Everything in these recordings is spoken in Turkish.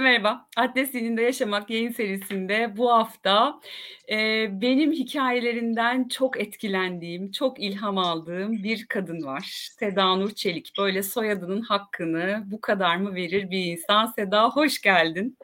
Herkese merhaba. Atlas Dilinde Yaşamak yayın serisinde bu hafta e, benim hikayelerinden çok etkilendiğim, çok ilham aldığım bir kadın var. Seda Nur Çelik. Böyle soyadının hakkını bu kadar mı verir bir insan? Seda hoş geldin.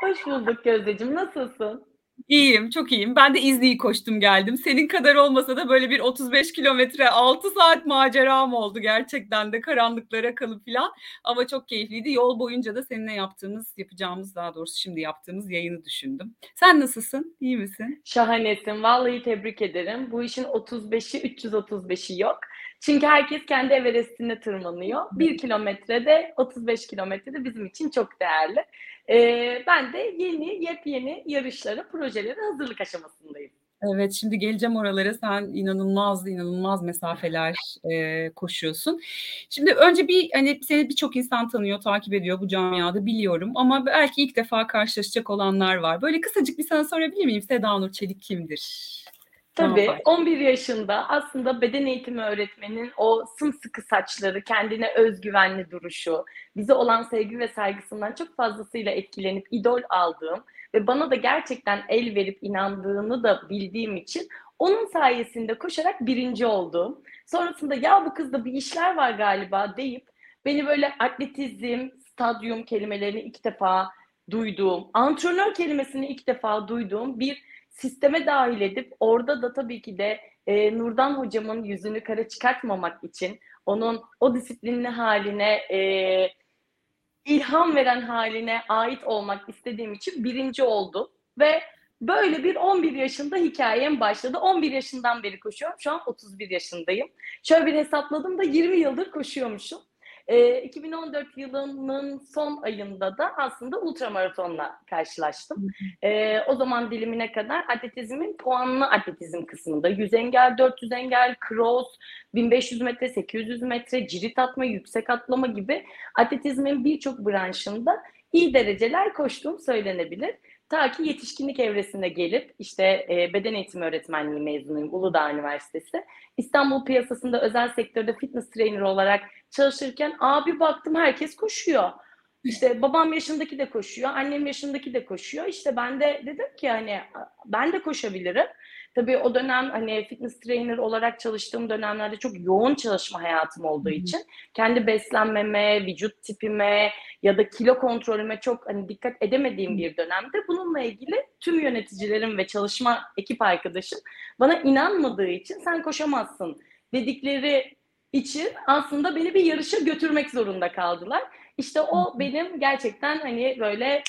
Hoş bulduk Gözdeciğim. Nasılsın? İyiyim, çok iyiyim. Ben de İzni'yi koştum geldim. Senin kadar olmasa da böyle bir 35 kilometre 6 saat maceram oldu gerçekten de karanlıklara kalıp filan. Ama çok keyifliydi. Yol boyunca da seninle yaptığımız, yapacağımız daha doğrusu şimdi yaptığımız yayını düşündüm. Sen nasılsın? İyi misin? Şahanesin. Vallahi tebrik ederim. Bu işin 35'i 335'i yok. Çünkü herkes kendi Everest'ine tırmanıyor. Bir kilometrede 35 kilometrede bizim için çok değerli. Ee, ben de yeni, yepyeni yarışlara, projelere hazırlık aşamasındayım. Evet şimdi geleceğim oralara sen inanılmaz inanılmaz mesafeler e, koşuyorsun. Şimdi önce bir hani seni birçok insan tanıyor, takip ediyor bu camiada biliyorum ama belki ilk defa karşılaşacak olanlar var. Böyle kısacık bir sana sorabilir miyim? Seda Nur Çelik kimdir? Tabii 11 yaşında aslında beden eğitimi öğretmenin o sımsıkı saçları, kendine özgüvenli duruşu, bize olan sevgi ve saygısından çok fazlasıyla etkilenip idol aldığım ve bana da gerçekten el verip inandığını da bildiğim için onun sayesinde koşarak birinci oldum. Sonrasında ya bu kızda bir işler var galiba deyip beni böyle atletizm, stadyum kelimelerini ilk defa duyduğum, antrenör kelimesini ilk defa duyduğum bir sisteme dahil edip orada da tabii ki de e, Nurdan hocamın yüzünü kara çıkartmamak için onun o disiplinli haline e, ilham veren haline ait olmak istediğim için birinci oldu ve böyle bir 11 yaşında hikayem başladı. 11 yaşından beri koşuyorum. Şu an 31 yaşındayım. Şöyle bir hesapladım da 20 yıldır koşuyormuşum. E, 2014 yılının son ayında da aslında ultramaratonla karşılaştım. E, o zaman dilimine kadar atletizmin puanlı atletizm kısmında 100 engel, 400 engel, cross, 1500 metre, 800 metre, cirit atma, yüksek atlama gibi atletizmin birçok branşında iyi dereceler koştuğum söylenebilir. Ta ki yetişkinlik evresine gelip işte e, beden eğitimi öğretmenliği mezunuyum Uludağ Üniversitesi. İstanbul piyasasında özel sektörde fitness trainer olarak çalışırken abi baktım herkes koşuyor. İşte babam yaşındaki de koşuyor, annem yaşındaki de koşuyor. İşte ben de dedim ki hani ben de koşabilirim. Tabii o dönem hani fitness trainer olarak çalıştığım dönemlerde çok yoğun çalışma hayatım olduğu için kendi beslenmeme, vücut tipime ya da kilo kontrolüme çok hani dikkat edemediğim bir dönemde bununla ilgili tüm yöneticilerim ve çalışma ekip arkadaşım bana inanmadığı için sen koşamazsın dedikleri için aslında beni bir yarışa götürmek zorunda kaldılar. İşte o benim gerçekten hani böyle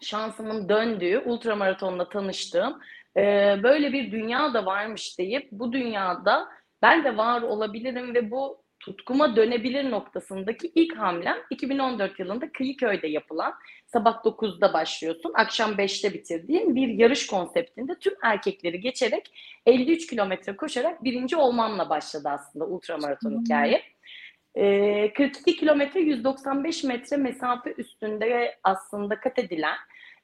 şansımın döndüğü ultramaratonla tanıştığım e, böyle bir dünya da varmış deyip bu dünyada ben de var olabilirim ve bu tutkuma dönebilir noktasındaki ilk hamlem 2014 yılında Kıyıköy'de yapılan sabah 9'da başlıyorsun, akşam 5'te bitirdiğin bir yarış konseptinde tüm erkekleri geçerek 53 kilometre koşarak birinci olmamla başladı aslında ultramaraton hmm. hikaye. Ee, 42 kilometre 195 metre mesafe üstünde aslında kat edilen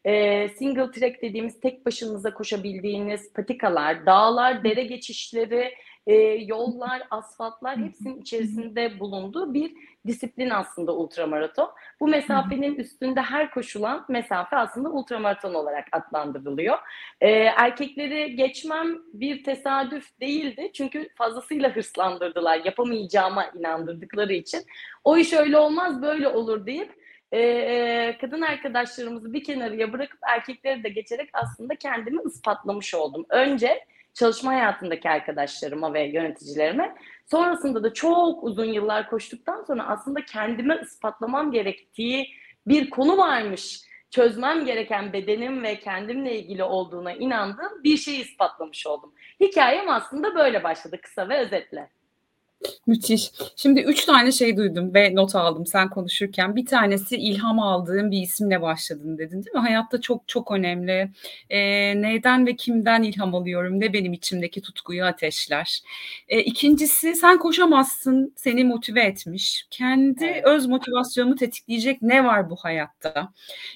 e, single track dediğimiz tek başınıza koşabildiğiniz patikalar, dağlar, dere geçişleri, e, yollar, asfaltlar hepsinin içerisinde bulunduğu bir disiplin aslında ultramaraton. Bu mesafenin üstünde her koşulan mesafe aslında ultramaraton olarak adlandırılıyor. E, erkekleri geçmem bir tesadüf değildi çünkü fazlasıyla hırslandırdılar yapamayacağıma inandırdıkları için. O iş öyle olmaz böyle olur deyip e, kadın arkadaşlarımızı bir kenarıya bırakıp erkekleri de geçerek aslında kendimi ispatlamış oldum. Önce çalışma hayatındaki arkadaşlarıma ve yöneticilerime sonrasında da çok uzun yıllar koştuktan sonra aslında kendime ispatlamam gerektiği bir konu varmış. Çözmem gereken bedenim ve kendimle ilgili olduğuna inandığım bir şeyi ispatlamış oldum. Hikayem aslında böyle başladı kısa ve özetle. Müthiş. Şimdi üç tane şey duydum ve not aldım sen konuşurken. Bir tanesi ilham aldığım bir isimle başladın dedin değil mi? Hayatta çok çok önemli. E, neyden ve kimden ilham alıyorum? Ne benim içimdeki tutkuyu ateşler? E, ikincisi sen koşamazsın seni motive etmiş. Kendi evet. öz motivasyonumu tetikleyecek ne var bu hayatta?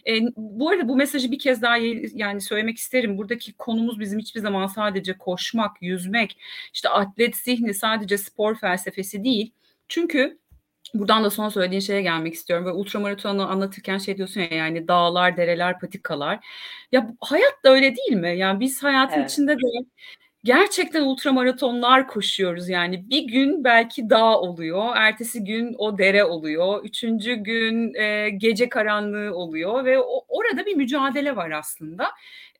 E, bu arada bu mesajı bir kez daha yani söylemek isterim. Buradaki konumuz bizim hiçbir zaman sadece koşmak, yüzmek, işte atlet zihni sadece spor felsefesi değil. Çünkü buradan da son söylediğin şeye gelmek istiyorum. Böyle ultramaratonu anlatırken şey diyorsun ya yani dağlar, dereler, patikalar. Ya hayat da öyle değil mi? Yani biz hayatın Evet. içinde de gerçekten ultramaratonlar koşuyoruz yani. Bir gün belki dağ oluyor, ertesi gün o dere oluyor, üçüncü gün e, gece karanlığı oluyor ve o, orada bir mücadele var aslında.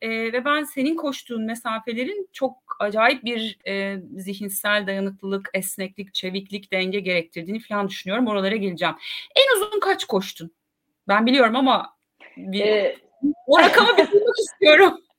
E, ve ben senin koştuğun mesafelerin çok acayip bir e, zihinsel dayanıklılık, esneklik, çeviklik, denge gerektirdiğini falan düşünüyorum. Oralara geleceğim. En uzun kaç koştun? Ben biliyorum ama bir, ee, o rakamı bilmek istiyorum.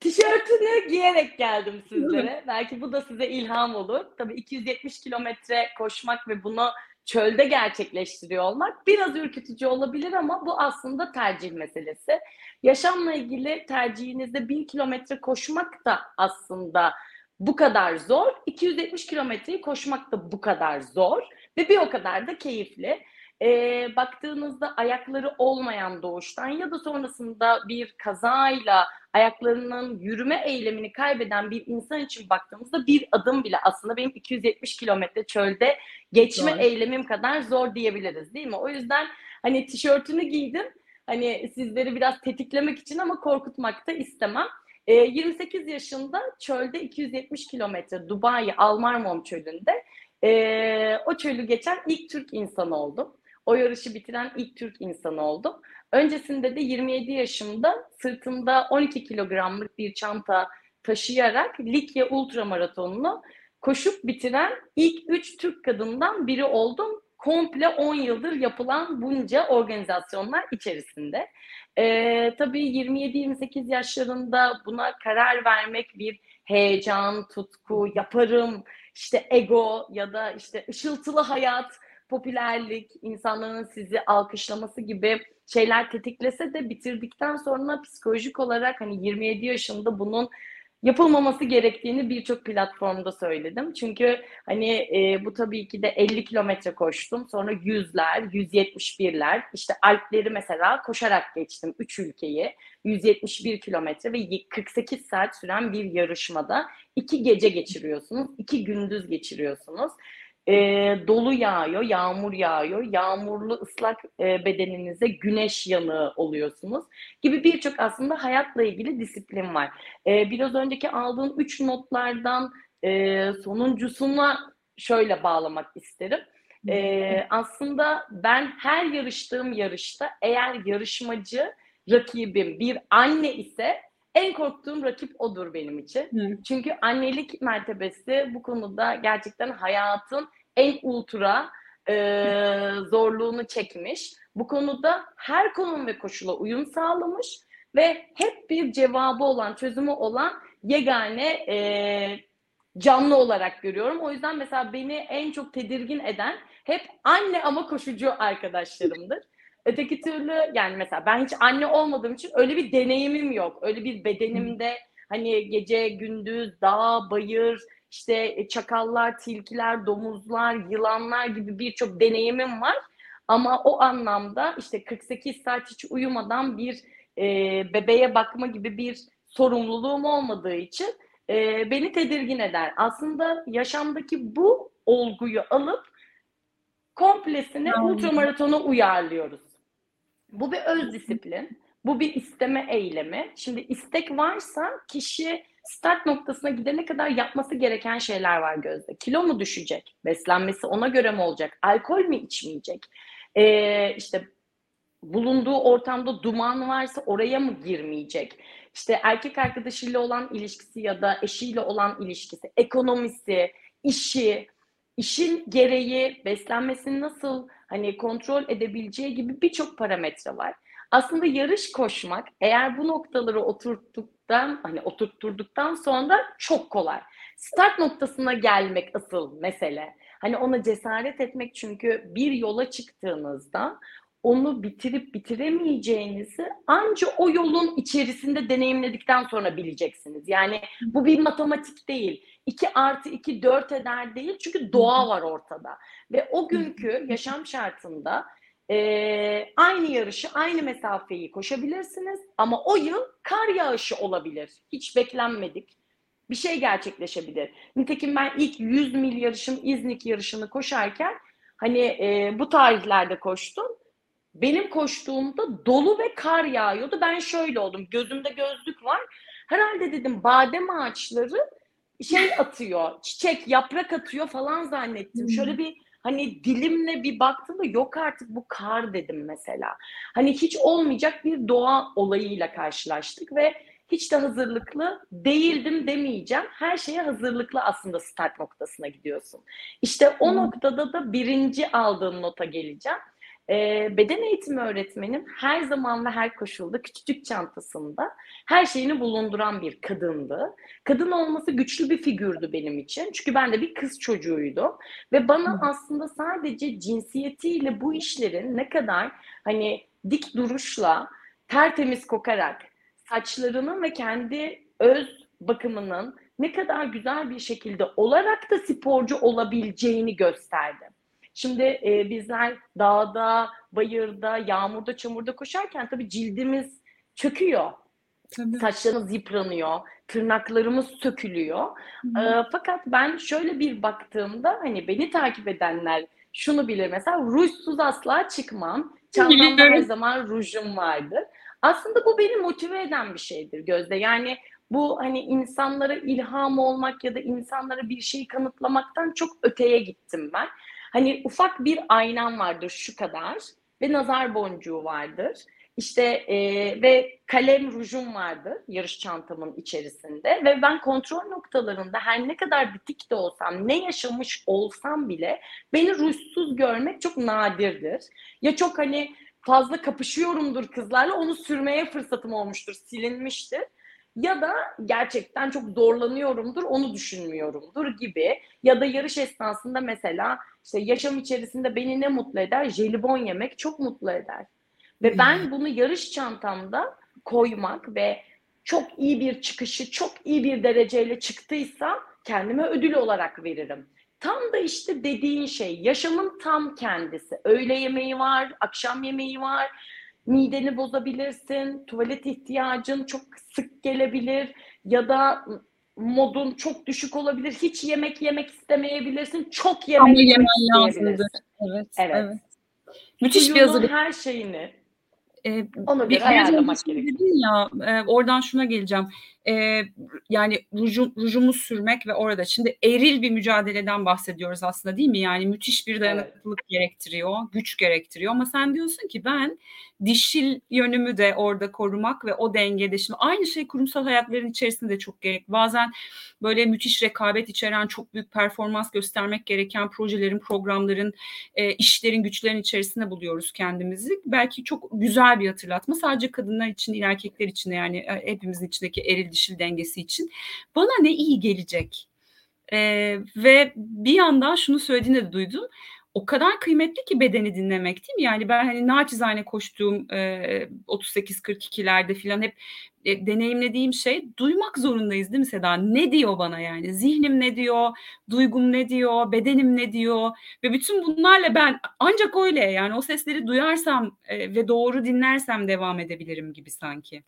Tişörtünü giyerek geldim sizlere. Belki bu da size ilham olur. Tabii 270 kilometre koşmak ve bunu çölde gerçekleştiriyor olmak biraz ürkütücü olabilir ama bu aslında tercih meselesi. Yaşamla ilgili tercihinizde 1000 kilometre koşmak da aslında bu kadar zor. 270 kilometreyi koşmak da bu kadar zor ve bir o kadar da keyifli e, baktığınızda ayakları olmayan doğuştan ya da sonrasında bir kazayla ayaklarının yürüme eylemini kaybeden bir insan için baktığımızda bir adım bile aslında benim 270 kilometre çölde geçme Doğru. eylemim kadar zor diyebiliriz değil mi? O yüzden hani tişörtünü giydim hani sizleri biraz tetiklemek için ama korkutmak da istemem. E, 28 yaşında çölde 270 kilometre Dubai Almarmom çölünde e, o çölü geçen ilk Türk insanı oldum o yarışı bitiren ilk Türk insanı oldum. Öncesinde de 27 yaşımda sırtımda 12 kilogramlık bir çanta taşıyarak Likya ultramaratonunu koşup bitiren ilk 3 Türk kadından biri oldum. Komple 10 yıldır yapılan bunca organizasyonlar içerisinde. Ee, tabii 27-28 yaşlarında buna karar vermek bir heyecan, tutku, yaparım, işte ego ya da işte ışıltılı hayat popülerlik, insanların sizi alkışlaması gibi şeyler tetiklese de bitirdikten sonra psikolojik olarak hani 27 yaşında bunun yapılmaması gerektiğini birçok platformda söyledim. Çünkü hani e, bu tabii ki de 50 kilometre koştum. Sonra yüzler, 171'ler. İşte Alpleri mesela koşarak geçtim 3 ülkeyi. 171 kilometre ve 48 saat süren bir yarışmada iki gece geçiriyorsunuz, iki gündüz geçiriyorsunuz e, dolu yağıyor, yağmur yağıyor, yağmurlu ıslak e, bedeninize güneş yanığı oluyorsunuz gibi birçok aslında hayatla ilgili disiplin var. E, biraz önceki aldığım üç notlardan e, sonuncusuna şöyle bağlamak isterim. E, aslında ben her yarıştığım yarışta eğer yarışmacı rakibim bir anne ise en korktuğum rakip odur benim için. Hı. Çünkü annelik mertebesi bu konuda gerçekten hayatın en ultra e, zorluğunu çekmiş. Bu konuda her konum ve koşula uyum sağlamış ve hep bir cevabı olan, çözümü olan yegane e, canlı olarak görüyorum. O yüzden mesela beni en çok tedirgin eden hep anne ama koşucu arkadaşlarımdır. Öteki türlü yani mesela ben hiç anne olmadığım için öyle bir deneyimim yok. Öyle bir bedenimde hani gece gündüz dağ bayır işte e, çakallar, tilkiler, domuzlar, yılanlar gibi birçok deneyimim var. Ama o anlamda işte 48 saat hiç uyumadan bir e, bebeğe bakma gibi bir sorumluluğum olmadığı için e, beni tedirgin eder. Aslında yaşamdaki bu olguyu alıp komplesini ultramaratona uyarlıyoruz. Bu bir öz disiplin. Bu bir isteme eylemi. Şimdi istek varsa kişi start noktasına gidene kadar yapması gereken şeyler var gözde. Kilo mu düşecek? Beslenmesi ona göre mi olacak? Alkol mü içmeyecek? Ee, işte bulunduğu ortamda duman varsa oraya mı girmeyecek? İşte erkek arkadaşıyla olan ilişkisi ya da eşiyle olan ilişkisi, ekonomisi, işi, işin gereği, beslenmesini nasıl hani kontrol edebileceği gibi birçok parametre var. Aslında yarış koşmak eğer bu noktaları oturttuktan hani oturtturduktan sonra çok kolay. Start noktasına gelmek asıl mesele. Hani ona cesaret etmek çünkü bir yola çıktığınızda onu bitirip bitiremeyeceğinizi ancak o yolun içerisinde deneyimledikten sonra bileceksiniz. Yani bu bir matematik değil. 2 artı 2 4 eder değil. Çünkü doğa var ortada. Ve o günkü yaşam şartında e, aynı yarışı, aynı mesafeyi koşabilirsiniz ama o yıl kar yağışı olabilir. Hiç beklenmedik. bir şey gerçekleşebilir. Nitekim ben ilk 100 mil yarışım İznik yarışını koşarken hani e, bu tarihlerde koştum. Benim koştuğumda dolu ve kar yağıyordu. Ben şöyle oldum. Gözümde gözlük var. Herhalde dedim badem ağaçları şey atıyor, çiçek, yaprak atıyor falan zannettim. Şöyle bir hani dilimle bir baktım da yok artık bu kar dedim mesela. Hani hiç olmayacak bir doğa olayıyla karşılaştık ve hiç de hazırlıklı değildim demeyeceğim. Her şeye hazırlıklı aslında start noktasına gidiyorsun. İşte o hmm. noktada da birinci aldığım nota geleceğim. E, beden eğitimi öğretmenim her zaman ve her koşulda küçücük çantasında her şeyini bulunduran bir kadındı. Kadın olması güçlü bir figürdü benim için. Çünkü ben de bir kız çocuğuydum. Ve bana Hı. aslında sadece cinsiyetiyle bu işlerin ne kadar hani dik duruşla, tertemiz kokarak, saçlarının ve kendi öz bakımının ne kadar güzel bir şekilde olarak da sporcu olabileceğini gösterdi. Şimdi e, bizler dağda, bayırda, yağmurda, çamurda koşarken tabii cildimiz çöküyor. Tabii. Saçlarımız yıpranıyor, tırnaklarımız sökülüyor. E, fakat ben şöyle bir baktığımda hani beni takip edenler şunu bilir mesela rujsuz asla çıkmam. Çantamda her zaman rujum vardır. Aslında bu beni motive eden bir şeydir Gözde. Yani bu hani insanlara ilham olmak ya da insanlara bir şey kanıtlamaktan çok öteye gittim ben. Hani ufak bir aynam vardır şu kadar ve nazar boncuğu vardır. İşte e, ve kalem rujum vardı yarış çantamın içerisinde ve ben kontrol noktalarında her ne kadar bitik de olsam, ne yaşamış olsam bile beni rujsuz görmek çok nadirdir. Ya çok hani fazla kapışıyorumdur kızlarla onu sürmeye fırsatım olmuştur, silinmiştir ya da gerçekten çok zorlanıyorumdur onu düşünmüyorumdur gibi ya da yarış esnasında mesela işte yaşam içerisinde beni ne mutlu eder? Jelibon yemek çok mutlu eder. Ve ben hmm. bunu yarış çantamda koymak ve çok iyi bir çıkışı, çok iyi bir dereceyle çıktıysa kendime ödül olarak veririm. Tam da işte dediğin şey yaşamın tam kendisi. Öğle yemeği var, akşam yemeği var mideni bozabilirsin, tuvalet ihtiyacın çok sık gelebilir ya da modun çok düşük olabilir. Hiç yemek yemek istemeyebilirsin. Çok yemek Ama yemen lazımdır. Evet, evet. evet. Müthiş bir hazırlık. Her şeyini e, Ona göre ayarlamak gerekiyor. ya e, oradan şuna geleceğim. E, yani rujum, rujumu sürmek ve orada şimdi eril bir mücadeleden bahsediyoruz aslında değil mi? Yani müthiş bir dayanıklılık evet. gerektiriyor, güç gerektiriyor ama sen diyorsun ki ben dişil yönümü de orada korumak ve o dengede şimdi aynı şey kurumsal hayatların içerisinde de çok gerek. Bazen böyle müthiş rekabet içeren çok büyük performans göstermek gereken projelerin, programların, e, işlerin, güçlerin içerisinde buluyoruz kendimizi. Belki çok güzel bir hatırlatma. Sadece kadınlar için değil erkekler için de yani e, hepimizin içindeki eril dişil dengesi için. Bana ne iyi gelecek? Ee, ve bir yandan şunu söylediğini de duydum o kadar kıymetli ki bedeni dinlemek değil mi? Yani ben hani naçizane koştuğum e, 38-42'lerde falan hep e, deneyimlediğim şey duymak zorundayız değil mi Seda? Ne diyor bana yani? Zihnim ne diyor? Duygum ne diyor? Bedenim ne diyor? Ve bütün bunlarla ben ancak öyle yani o sesleri duyarsam e, ve doğru dinlersem devam edebilirim gibi sanki.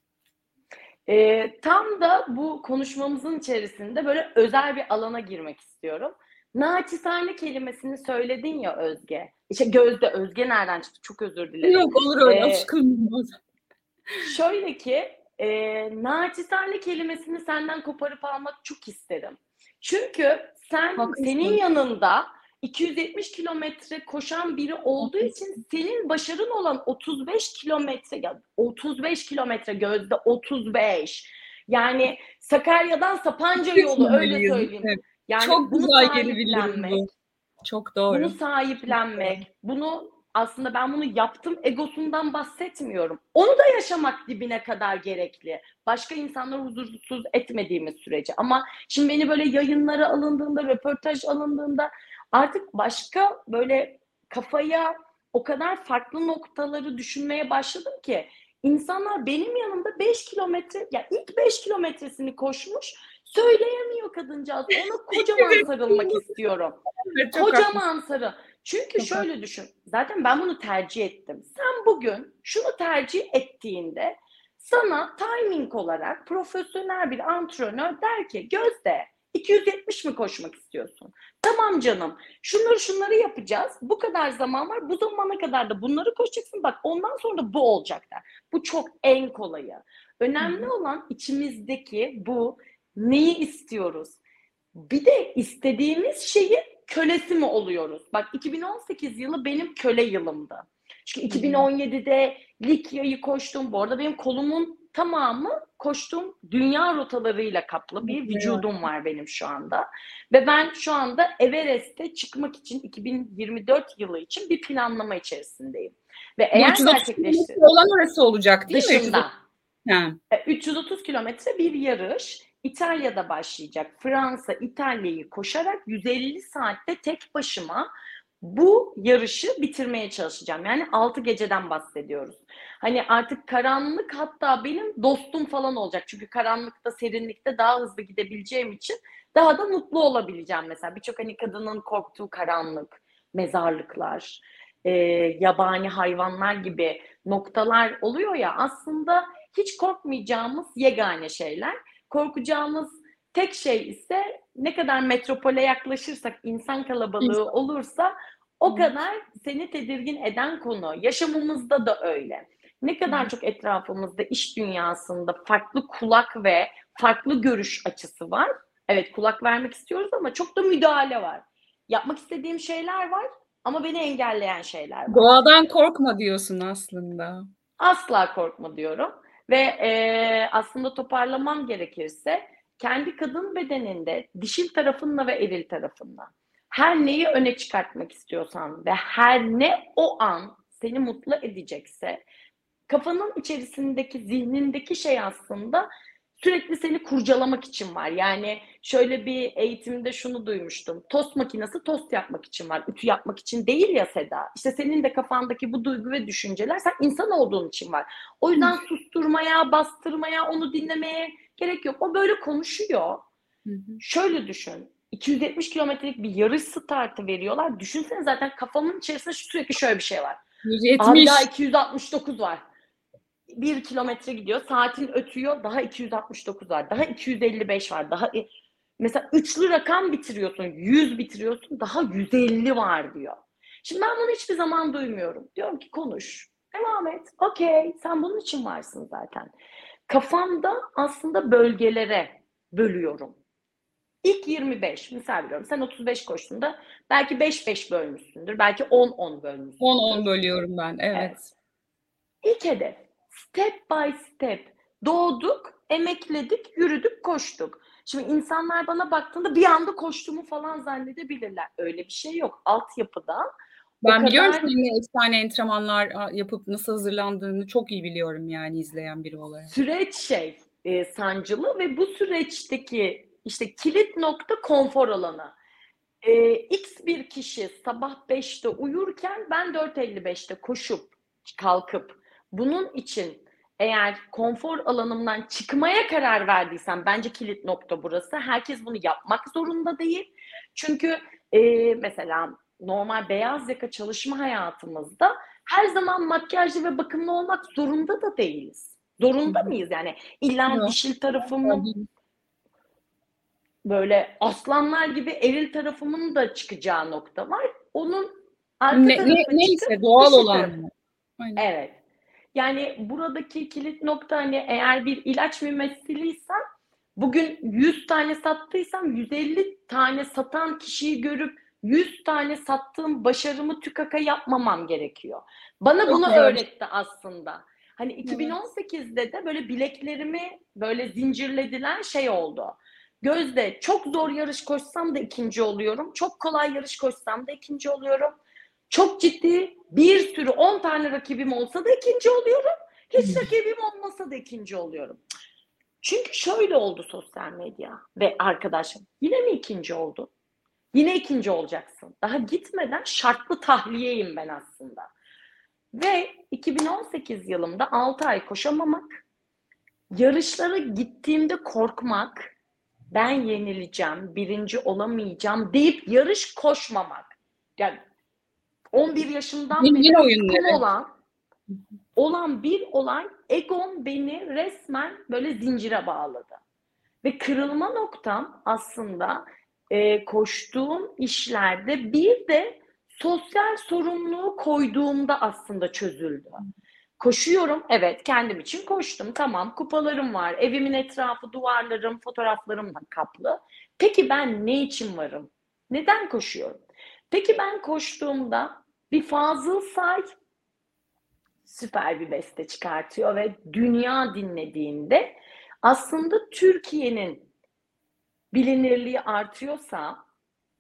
E, tam da bu konuşmamızın içerisinde böyle özel bir alana girmek istiyorum. Naçizane kelimesini söyledin ya Özge. İşte Gözde, Özge nereden çıktı? Çok özür dilerim. Yok olur öyle ee, Şöyle ki, e, naçizane kelimesini senden koparıp almak çok isterim. Çünkü sen Haklısın. senin yanında 270 kilometre koşan biri olduğu için senin başarın olan 35 kilometre ya 35 kilometre gözde 35 yani Sakarya'dan Sapanca yolu öyle söyleyeyim. Evet. Yani Çok bunu güzel bildirim bu. Çok doğru. Bunu sahiplenmek, bunu aslında ben bunu yaptım egosundan bahsetmiyorum. Onu da yaşamak dibine kadar gerekli. Başka insanları huzursuz etmediğimiz sürece. Ama şimdi beni böyle yayınlara alındığında, röportaj alındığında artık başka böyle kafaya o kadar farklı noktaları düşünmeye başladım ki insanlar benim yanımda 5 kilometre ya yani ilk 5 kilometresini koşmuş Söyleyemiyor kadıncağız. Ona kocaman sarılmak istiyorum. Evet, kocaman sarı. Çünkü şöyle düşün. Zaten ben bunu tercih ettim. Sen bugün şunu tercih ettiğinde Sana timing olarak profesyonel bir antrenör der ki Gözde 270 mi koşmak istiyorsun? Tamam canım. Şunları şunları yapacağız. Bu kadar zaman var. Bu zamana kadar da bunları koşacaksın. Bak ondan sonra da bu olacak der. Bu çok en kolayı. Önemli Hı. olan içimizdeki bu neyi istiyoruz? Bir de istediğimiz şeyi kölesi mi oluyoruz? Bak 2018 yılı benim köle yılımdı. Çünkü 2017'de Likya'yı koştum. Bu arada benim kolumun tamamı koştuğum dünya rotalarıyla kaplı bir vücudum var benim şu anda. Ve ben şu anda Everest'e çıkmak için 2024 yılı için bir planlama içerisindeyim. Ve eğer gerçekleşti olan orası olacak değil dışında, mi? 330 e, kilometre bir yarış. İtalya'da başlayacak. Fransa, İtalya'yı koşarak 150 saatte tek başıma bu yarışı bitirmeye çalışacağım. Yani 6 geceden bahsediyoruz. Hani artık karanlık hatta benim dostum falan olacak. Çünkü karanlıkta, serinlikte daha hızlı gidebileceğim için daha da mutlu olabileceğim mesela. Birçok hani kadının korktuğu karanlık, mezarlıklar, e, yabani hayvanlar gibi noktalar oluyor ya aslında hiç korkmayacağımız yegane şeyler. Korkacağımız tek şey ise ne kadar metropole yaklaşırsak insan kalabalığı olursa o kadar seni tedirgin eden konu. Yaşamımızda da öyle. Ne kadar çok etrafımızda iş dünyasında farklı kulak ve farklı görüş açısı var. Evet kulak vermek istiyoruz ama çok da müdahale var. Yapmak istediğim şeyler var ama beni engelleyen şeyler var. Doğadan korkma diyorsun aslında. Asla korkma diyorum. Ve e, aslında toparlamam gerekirse kendi kadın bedeninde dişil tarafınla ve eril tarafınla her neyi öne çıkartmak istiyorsan ve her ne o an seni mutlu edecekse kafanın içerisindeki zihnindeki şey aslında sürekli seni kurcalamak için var. Yani şöyle bir eğitimde şunu duymuştum. Tost makinesi tost yapmak için var. Ütü yapmak için değil ya Seda. İşte senin de kafandaki bu duygu ve düşünceler sen insan olduğun için var. O yüzden susturmaya, bastırmaya, onu dinlemeye gerek yok. O böyle konuşuyor. Hı hı. Şöyle düşün. 270 kilometrelik bir yarış startı veriyorlar. Düşünsene zaten kafamın içerisinde sürekli şöyle bir şey var. 170. Abi daha 269 var. 1 kilometre gidiyor. Saatin ötüyor. Daha 269 var. Daha 255 var. Daha mesela üçlü rakam bitiriyorsun. 100 bitiriyorsun. Daha 150 var diyor. Şimdi ben bunu hiçbir zaman duymuyorum. Diyorum ki konuş. Devam et. Okey. Sen bunun için varsın zaten. Kafamda aslında bölgelere bölüyorum. İlk 25 misal veriyorum. Sen 35 koştuğunda belki 5-5 bölmüşsündür. Belki 10-10 bölmüşsündür. 10-10 bölüyorum ben. Evet. evet. İlk hedef. Step by step. Doğduk, emekledik, yürüdük, koştuk. Şimdi insanlar bana baktığında bir anda koştuğumu falan zannedebilirler. Öyle bir şey yok. Altyapıda ben kadar... biliyorum seninle efsane antrenmanlar yapıp nasıl hazırlandığını çok iyi biliyorum yani izleyen biri olarak. Süreç şey e, sancılı ve bu süreçteki işte kilit nokta konfor alanı. Ee, X bir kişi sabah 5'te uyurken ben 4.55'te koşup kalkıp bunun için eğer konfor alanımdan çıkmaya karar verdiysem bence kilit nokta burası. Herkes bunu yapmak zorunda değil. Çünkü e, mesela normal beyaz yaka çalışma hayatımızda her zaman makyajlı ve bakımlı olmak zorunda da değiliz. Zorunda mıyız yani? İlla dişil tarafımı böyle aslanlar gibi eril tarafımın da çıkacağı nokta var. Onun arka ne, ne, neyse doğal olan. Evet. Yani buradaki kilit nokta hani eğer bir ilaç mümessiliysen bugün 100 tane sattıysam 150 tane satan kişiyi görüp 100 tane sattığım başarımı tükaka yapmamam gerekiyor. Bana bunu evet. öğretti aslında. Hani 2018'de de böyle bileklerimi böyle zincirlediler şey oldu. Gözde çok zor yarış koşsam da ikinci oluyorum. Çok kolay yarış koşsam da ikinci oluyorum. Çok ciddi bir sürü 10 tane rakibim olsa da ikinci oluyorum. Hiç hmm. rakibim olmasa da ikinci oluyorum. Çünkü şöyle oldu sosyal medya ve arkadaşım. Yine mi ikinci oldu? Yine ikinci olacaksın. Daha gitmeden şartlı tahliyeyim ben aslında. Ve 2018 yılında 6 ay koşamamak, yarışlara gittiğimde korkmak, ben yenileceğim, birinci olamayacağım deyip yarış koşmamak. Yani 11 yaşından beri kum olan olan bir olay egom beni resmen böyle zincire bağladı. Ve kırılma noktam aslında e, koştuğum işlerde bir de sosyal sorumluluğu koyduğumda aslında çözüldü. Koşuyorum, evet kendim için koştum. Tamam, kupalarım var, evimin etrafı, duvarlarım, fotoğraflarımla kaplı. Peki ben ne için varım? Neden koşuyorum? Peki ben koştuğumda bir Fazıl Say süper bir beste çıkartıyor ve dünya dinlediğinde aslında Türkiye'nin bilinirliği artıyorsa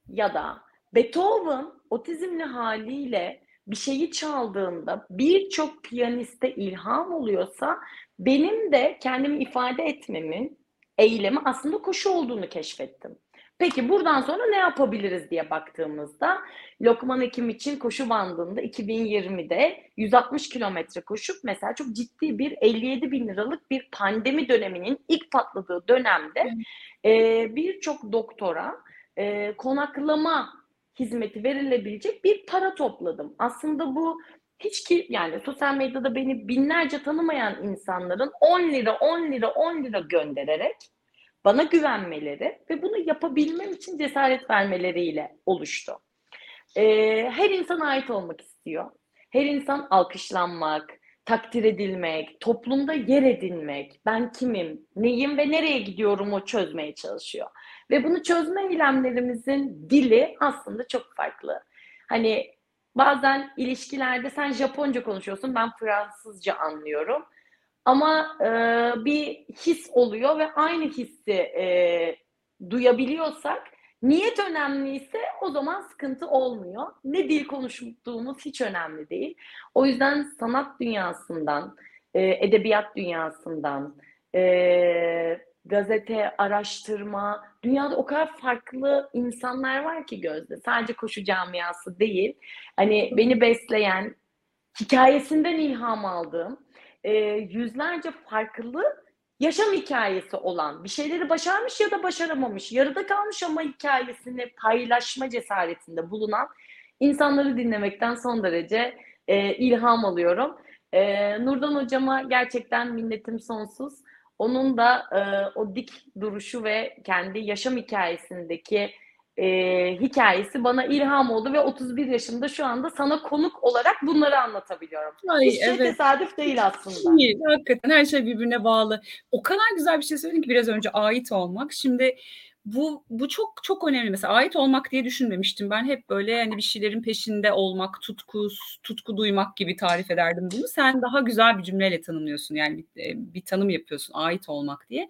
ya da Beethoven otizmli haliyle bir şeyi çaldığında birçok piyaniste ilham oluyorsa benim de kendimi ifade etmemin eylemi aslında koşu olduğunu keşfettim. Peki buradan sonra ne yapabiliriz diye baktığımızda Lokman Ekim için koşu bandında 2020'de 160 kilometre koşup mesela çok ciddi bir 57 bin liralık bir pandemi döneminin ilk patladığı dönemde e, birçok doktora e, konaklama hizmeti verilebilecek bir para topladım. Aslında bu hiç ki yani sosyal medyada beni binlerce tanımayan insanların 10 lira 10 lira 10 lira göndererek bana güvenmeleri ve bunu yapabilmem için cesaret vermeleriyle oluştu. Ee, her insan ait olmak istiyor. Her insan alkışlanmak, takdir edilmek, toplumda yer edinmek, ben kimim, neyim ve nereye gidiyorum o çözmeye çalışıyor. Ve bunu çözme eylemlerimizin dili aslında çok farklı. Hani bazen ilişkilerde sen Japonca konuşuyorsun, ben Fransızca anlıyorum. Ama e, bir his oluyor ve aynı hissi e, duyabiliyorsak niyet önemliyse o zaman sıkıntı olmuyor. Ne dil konuştuğumuz hiç önemli değil. O yüzden sanat dünyasından, e, edebiyat dünyasından, e, gazete, araştırma, dünyada o kadar farklı insanlar var ki Gözde. Sadece koşu camiası değil. Hani beni besleyen, hikayesinden ilham aldığım, e, yüzlerce farklı yaşam hikayesi olan bir şeyleri başarmış ya da başaramamış, yarıda kalmış ama hikayesini paylaşma cesaretinde bulunan insanları dinlemekten son derece e, ilham alıyorum. E, Nurdan hocama gerçekten minnetim sonsuz. Onun da e, o dik duruşu ve kendi yaşam hikayesindeki e, hikayesi bana ilham oldu ve 31 yaşımda şu anda sana konuk olarak bunları anlatabiliyorum. Ay, Hiç şey evet. tesadüf değil aslında. İyi, hakikaten her şey birbirine bağlı. O kadar güzel bir şey söyledin ki biraz önce ait olmak. Şimdi bu bu çok çok önemli. Mesela ait olmak diye düşünmemiştim ben. Hep böyle hani bir şeylerin peşinde olmak tutku tutku duymak gibi tarif ederdim bunu. Sen daha güzel bir cümleyle tanımlıyorsun. Yani bir, e, bir tanım yapıyorsun ait olmak diye.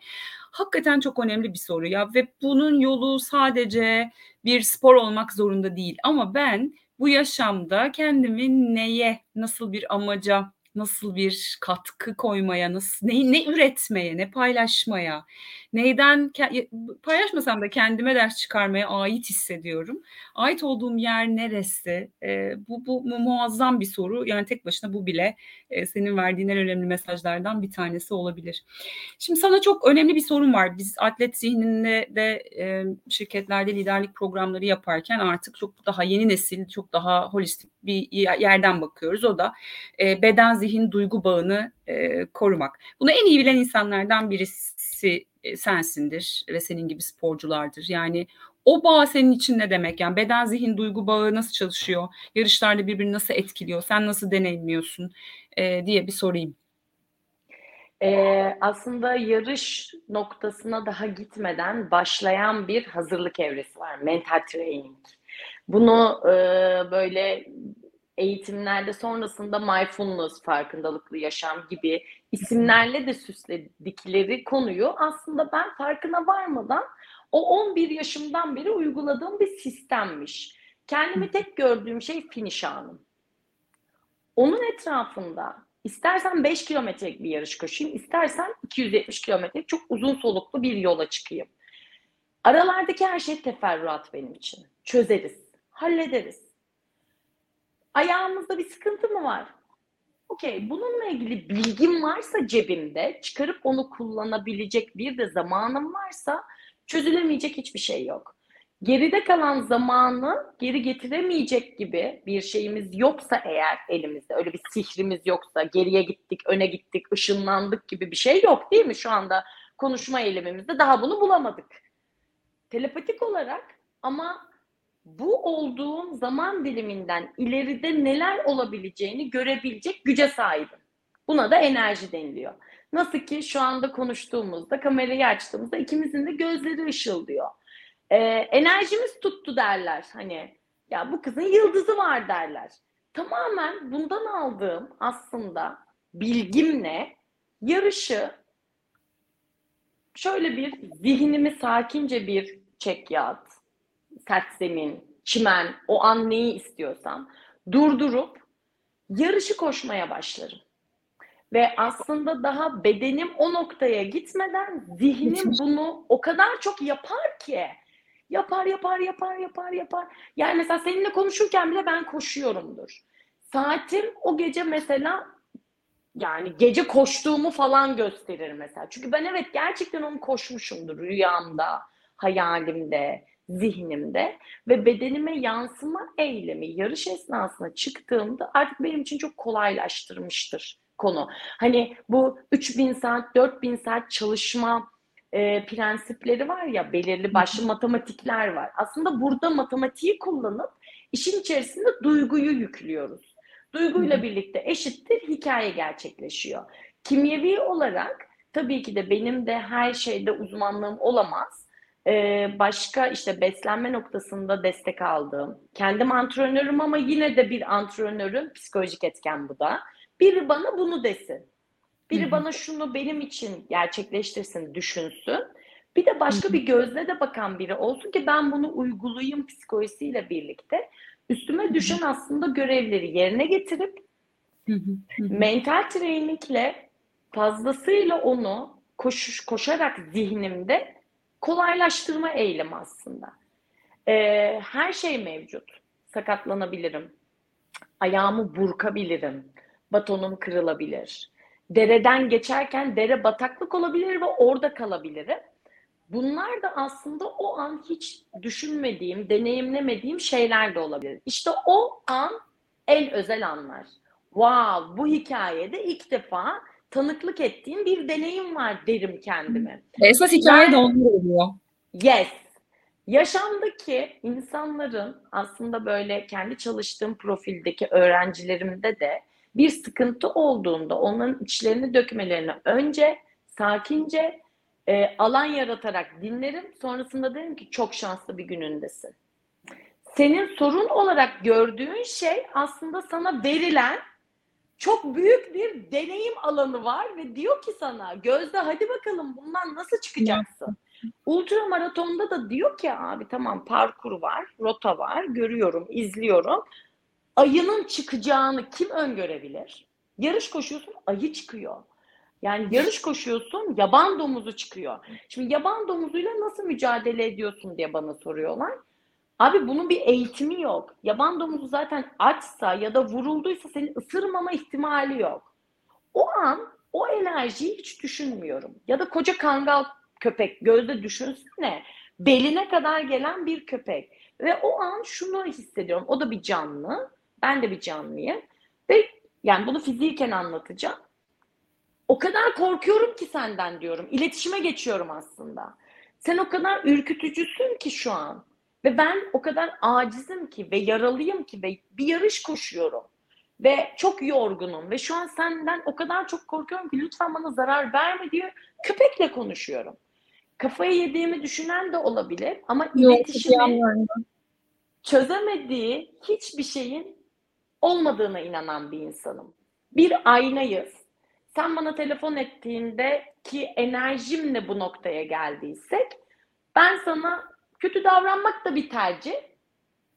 Hakikaten çok önemli bir soru ya ve bunun yolu sadece bir spor olmak zorunda değil. Ama ben bu yaşamda kendimi neye nasıl bir amaca nasıl bir katkı koymaya, nasıl ne, ne üretmeye, ne paylaşmaya, neyden paylaşmasam da kendime ders çıkarmaya ait hissediyorum. Ait olduğum yer neresi? E, bu, bu, muazzam bir soru. Yani tek başına bu bile e, senin verdiğin en önemli mesajlardan bir tanesi olabilir. Şimdi sana çok önemli bir sorun var. Biz atlet zihninde de e, şirketlerde liderlik programları yaparken artık çok daha yeni nesil, çok daha holistik bir yerden bakıyoruz. O da e, beden zihin duygu bağını e, korumak. Bunu en iyi bilen insanlardan birisi e, sensindir ve senin gibi sporculardır. Yani o bağ senin için ne demek? Yani beden zihin duygu bağı nasıl çalışıyor? Yarışlarda birbirini nasıl etkiliyor? Sen nasıl deneyimliyorsun? E, diye bir sorayım. Ee, aslında yarış noktasına daha gitmeden başlayan bir hazırlık evresi var. Mental training. Bunu e, böyle eğitimlerde sonrasında mindfulness, farkındalıklı yaşam gibi isimlerle de süsledikleri konuyu aslında ben farkına varmadan o 11 yaşımdan beri uyguladığım bir sistemmiş. Kendimi tek gördüğüm şey finish anım. Onun etrafında istersen 5 kilometrelik bir yarış koşayım, istersen 270 kilometrelik çok uzun soluklu bir yola çıkayım. Aralardaki her şey teferruat benim için. Çözeriz, hallederiz. Ayağımızda bir sıkıntı mı var? Okey, bununla ilgili bilgim varsa cebimde, çıkarıp onu kullanabilecek bir de zamanım varsa çözülemeyecek hiçbir şey yok. geride kalan zamanı geri getiremeyecek gibi bir şeyimiz yoksa eğer elimizde öyle bir sihrimiz yoksa geriye gittik, öne gittik, ışınlandık gibi bir şey yok değil mi şu anda konuşma eylemimizde daha bunu bulamadık. Telepatik olarak ama bu olduğum zaman diliminden ileride neler olabileceğini görebilecek güce sahibim. Buna da enerji deniliyor. Nasıl ki şu anda konuştuğumuzda, kamerayı açtığımızda ikimizin de gözleri ışıldıyor. Ee, enerjimiz tuttu derler. Hani ya bu kızın yıldızı var derler. Tamamen bundan aldığım aslında bilgimle yarışı şöyle bir zihnimi sakince bir çek yat, sert zemin, çimen, o an neyi istiyorsam durdurup yarışı koşmaya başlarım. Ve aslında daha bedenim o noktaya gitmeden zihnim bunu o kadar çok yapar ki. Yapar, yapar, yapar, yapar, yapar. Yani mesela seninle konuşurken bile ben koşuyorumdur. Saatim o gece mesela yani gece koştuğumu falan gösterir mesela. Çünkü ben evet gerçekten onu koşmuşumdur rüyamda, hayalimde, zihnimde ve bedenime yansıma eylemi yarış esnasında çıktığımda artık benim için çok kolaylaştırmıştır konu. Hani bu 3000 saat, 4000 saat çalışma e, prensipleri var ya belirli başlı matematikler var. Aslında burada matematiği kullanıp işin içerisinde duyguyu yüklüyoruz. Duyguyla birlikte eşittir hikaye gerçekleşiyor. Kimyevi olarak tabii ki de benim de her şeyde uzmanlığım olamaz. Ee, başka işte beslenme noktasında destek aldığım, kendim antrenörüm ama yine de bir antrenörün psikolojik etken bu da. Biri bana bunu desin. Biri Hı-hı. bana şunu benim için gerçekleştirsin, düşünsün. Bir de başka Hı-hı. bir gözle de bakan biri olsun ki ben bunu uygulayayım psikolojisiyle birlikte. Üstüme düşen Hı-hı. aslında görevleri yerine getirip mental trainingle fazlasıyla onu koşuş, koşarak zihnimde kolaylaştırma eylemi aslında. Ee, her şey mevcut. Sakatlanabilirim. Ayağımı burkabilirim batonum kırılabilir. Dereden geçerken dere bataklık olabilir ve orada kalabilirim. Bunlar da aslında o an hiç düşünmediğim, deneyimlemediğim şeyler de olabilir. İşte o an en özel anlar. Wow, bu hikayede ilk defa tanıklık ettiğim bir deneyim var derim kendime. Esas hikaye de onlar oluyor. Yes. Yaşamdaki insanların aslında böyle kendi çalıştığım profildeki öğrencilerimde de bir sıkıntı olduğunda onların içlerini dökmelerini önce sakince e, alan yaratarak dinlerim. Sonrasında derim ki çok şanslı bir günündesin. Senin sorun olarak gördüğün şey aslında sana verilen çok büyük bir deneyim alanı var ve diyor ki sana Gözde hadi bakalım bundan nasıl çıkacaksın? Ultra maratonda da diyor ki abi tamam parkur var, rota var, görüyorum, izliyorum ayının çıkacağını kim öngörebilir? Yarış koşuyorsun ayı çıkıyor. Yani yarış koşuyorsun yaban domuzu çıkıyor. Şimdi yaban domuzuyla nasıl mücadele ediyorsun diye bana soruyorlar. Abi bunun bir eğitimi yok. Yaban domuzu zaten açsa ya da vurulduysa seni ısırmama ihtimali yok. O an o enerjiyi hiç düşünmüyorum. Ya da koca kangal köpek gözde düşünsene. Beline kadar gelen bir köpek. Ve o an şunu hissediyorum. O da bir canlı. Ben de bir canlıyım. Ve yani bunu fiziken anlatacağım. O kadar korkuyorum ki senden diyorum. İletişime geçiyorum aslında. Sen o kadar ürkütücüsün ki şu an. Ve ben o kadar acizim ki ve yaralıyım ki ve bir yarış koşuyorum. Ve çok yorgunum ve şu an senden o kadar çok korkuyorum ki lütfen bana zarar verme diye köpekle konuşuyorum. Kafayı yediğimi düşünen de olabilir ama Yok, iletişimi çözemediği hiçbir şeyin olmadığına inanan bir insanım. Bir aynayız. Sen bana telefon ettiğinde ki enerjimle bu noktaya geldiysek ben sana kötü davranmak da bir tercih.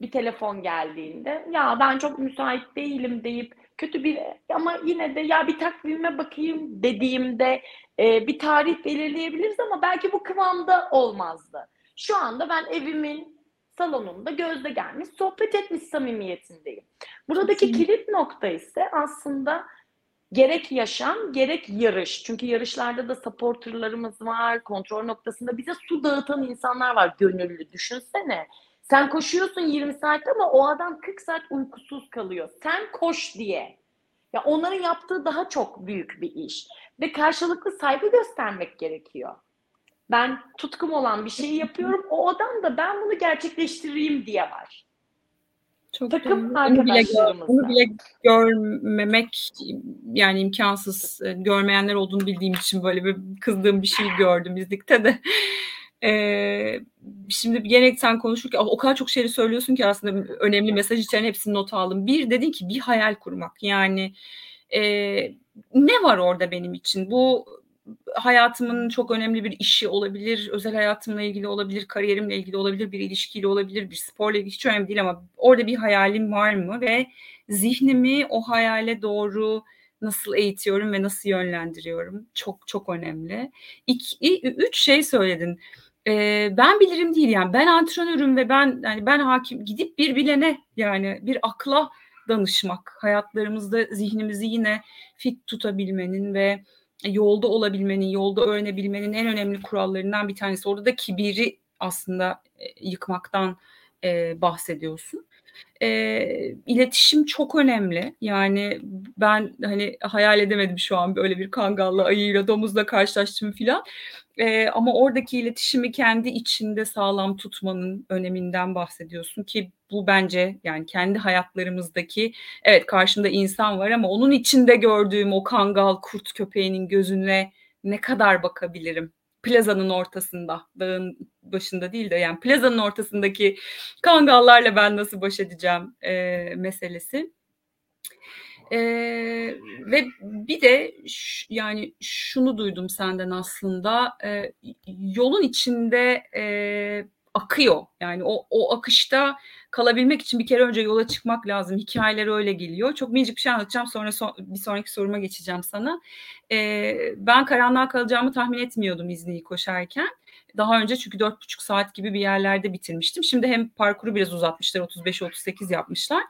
Bir telefon geldiğinde ya ben çok müsait değilim deyip kötü bir ama yine de ya bir takvime bakayım dediğimde e, bir tarih belirleyebiliriz ama belki bu kıvamda olmazdı. Şu anda ben evimin salonunda gözde gelmiş sohbet etmiş samimiyetindeyim. Buradaki kilit nokta ise aslında Gerek yaşam, gerek yarış. Çünkü yarışlarda da supporterlarımız var, kontrol noktasında bize su dağıtan insanlar var gönüllü. Düşünsene. Sen koşuyorsun 20 saat ama o adam 40 saat uykusuz kalıyor. Sen koş diye. Ya onların yaptığı daha çok büyük bir iş. Ve karşılıklı saygı göstermek gerekiyor. Ben tutkum olan bir şeyi yapıyorum. O adam da ben bunu gerçekleştireyim diye var. Çok Takım. Bunu bile, bunu bile görmemek yani imkansız. E, Görmeyenler olduğunu bildiğim için böyle bir kızdığım bir şey gördüm izlikte de. Ee, şimdi gerek sen konuşurken o kadar çok şeyi söylüyorsun ki aslında önemli mesaj içeren hepsini not aldım. Bir dedin ki bir hayal kurmak yani e, ne var orada benim için? Bu hayatımın çok önemli bir işi olabilir, özel hayatımla ilgili olabilir, kariyerimle ilgili olabilir, bir ilişkiyle olabilir, bir sporla ilgili hiç önemli değil ama orada bir hayalim var mı ve zihnimi o hayale doğru nasıl eğitiyorum ve nasıl yönlendiriyorum çok çok önemli. İki, üç şey söyledin. Ee, ben bilirim değil yani ben antrenörüm ve ben yani ben hakim gidip bir bilene yani bir akla danışmak hayatlarımızda zihnimizi yine fit tutabilmenin ve yolda olabilmenin, yolda öğrenebilmenin en önemli kurallarından bir tanesi. Orada da kibiri aslında e, yıkmaktan e, bahsediyorsun. E, iletişim çok önemli. Yani ben hani hayal edemedim şu an böyle bir kangalla, ayıyla, domuzla karşılaştım filan. E, ama oradaki iletişimi kendi içinde sağlam tutmanın öneminden bahsediyorsun ki bu bence yani kendi hayatlarımızdaki evet karşımda insan var ama onun içinde gördüğüm o kangal kurt köpeğinin gözüne ne kadar bakabilirim? Plazanın ortasında, dağın başında değil de yani plazanın ortasındaki kangallarla ben nasıl baş edeceğim e, meselesi. Ee, ve bir de yani şunu duydum senden aslında e, yolun içinde e, akıyor. Yani o, o akışta kalabilmek için bir kere önce yola çıkmak lazım. Hikayeler öyle geliyor. Çok minicik bir şey anlatacağım sonra son, bir sonraki soruma geçeceğim sana. Ee, ben karanlığa kalacağımı tahmin etmiyordum İzni'yi koşarken daha önce çünkü dört buçuk saat gibi bir yerlerde bitirmiştim. Şimdi hem parkuru biraz uzatmışlar 35-38 yapmışlar.